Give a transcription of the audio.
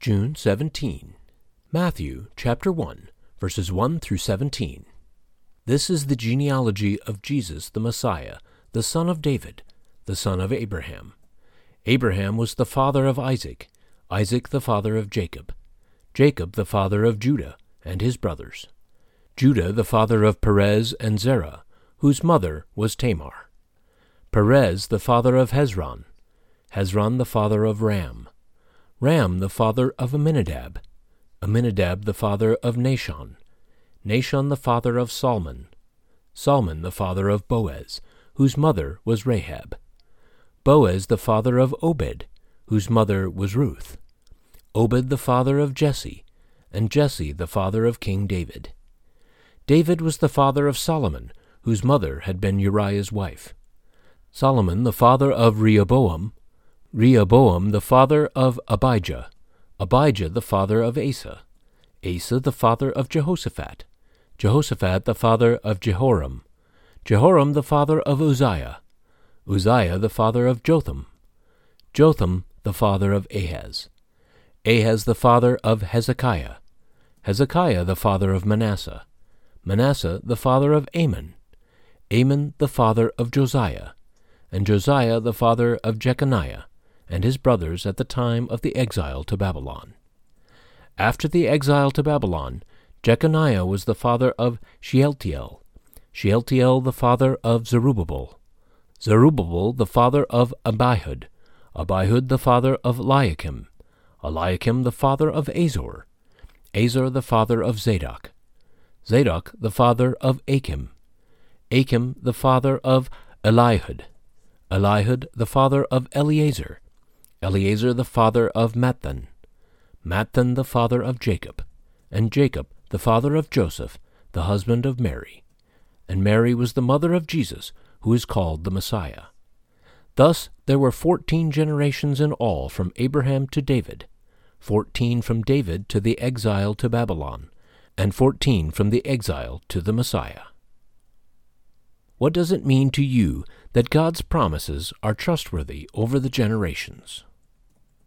June 17. Matthew chapter 1, verses 1 through 17. This is the genealogy of Jesus the Messiah, the son of David, the son of Abraham. Abraham was the father of Isaac, Isaac the father of Jacob, Jacob the father of Judah and his brothers, Judah the father of Perez and Zerah, whose mother was Tamar, Perez the father of Hezron, Hezron the father of Ram, Ram the father of Amminadab, Amminadab the father of Nahshon, Nahshon the father of Salmon, Salmon the father of Boaz, whose mother was Rahab, Boaz the father of Obed, whose mother was Ruth, Obed the father of Jesse, and Jesse the father of King David. David was the father of Solomon, whose mother had been Uriah's wife. Solomon the father of Rehoboam, Rehoboam the father of Abijah, Abijah the father of Asa, Asa the father of Jehoshaphat, Jehoshaphat the father of Jehoram, Jehoram the father of Uzziah, Uzziah the father of Jotham, Jotham the father of Ahaz, Ahaz the father of Hezekiah, Hezekiah the father of Manasseh, Manasseh the father of Amon, Amon the father of Josiah, and Josiah the father of Jeconiah, and his brothers at the time of the exile to Babylon. After the exile to Babylon, Jeconiah was the father of Shealtiel, Shealtiel the father of Zerubbabel, Zerubbabel the father of Abihud, Abihud the father of Eliakim, Eliakim the father of Azor, Azor the father of Zadok, Zadok the father of Akim, Akim the father of Elihud, Elihud the father of Eleazar, Eleazar the father of Matthan, Matthan the father of Jacob, and Jacob the father of Joseph, the husband of Mary. And Mary was the mother of Jesus, who is called the Messiah. Thus there were fourteen generations in all from Abraham to David, fourteen from David to the exile to Babylon, and fourteen from the exile to the Messiah. What does it mean to you that God's promises are trustworthy over the generations?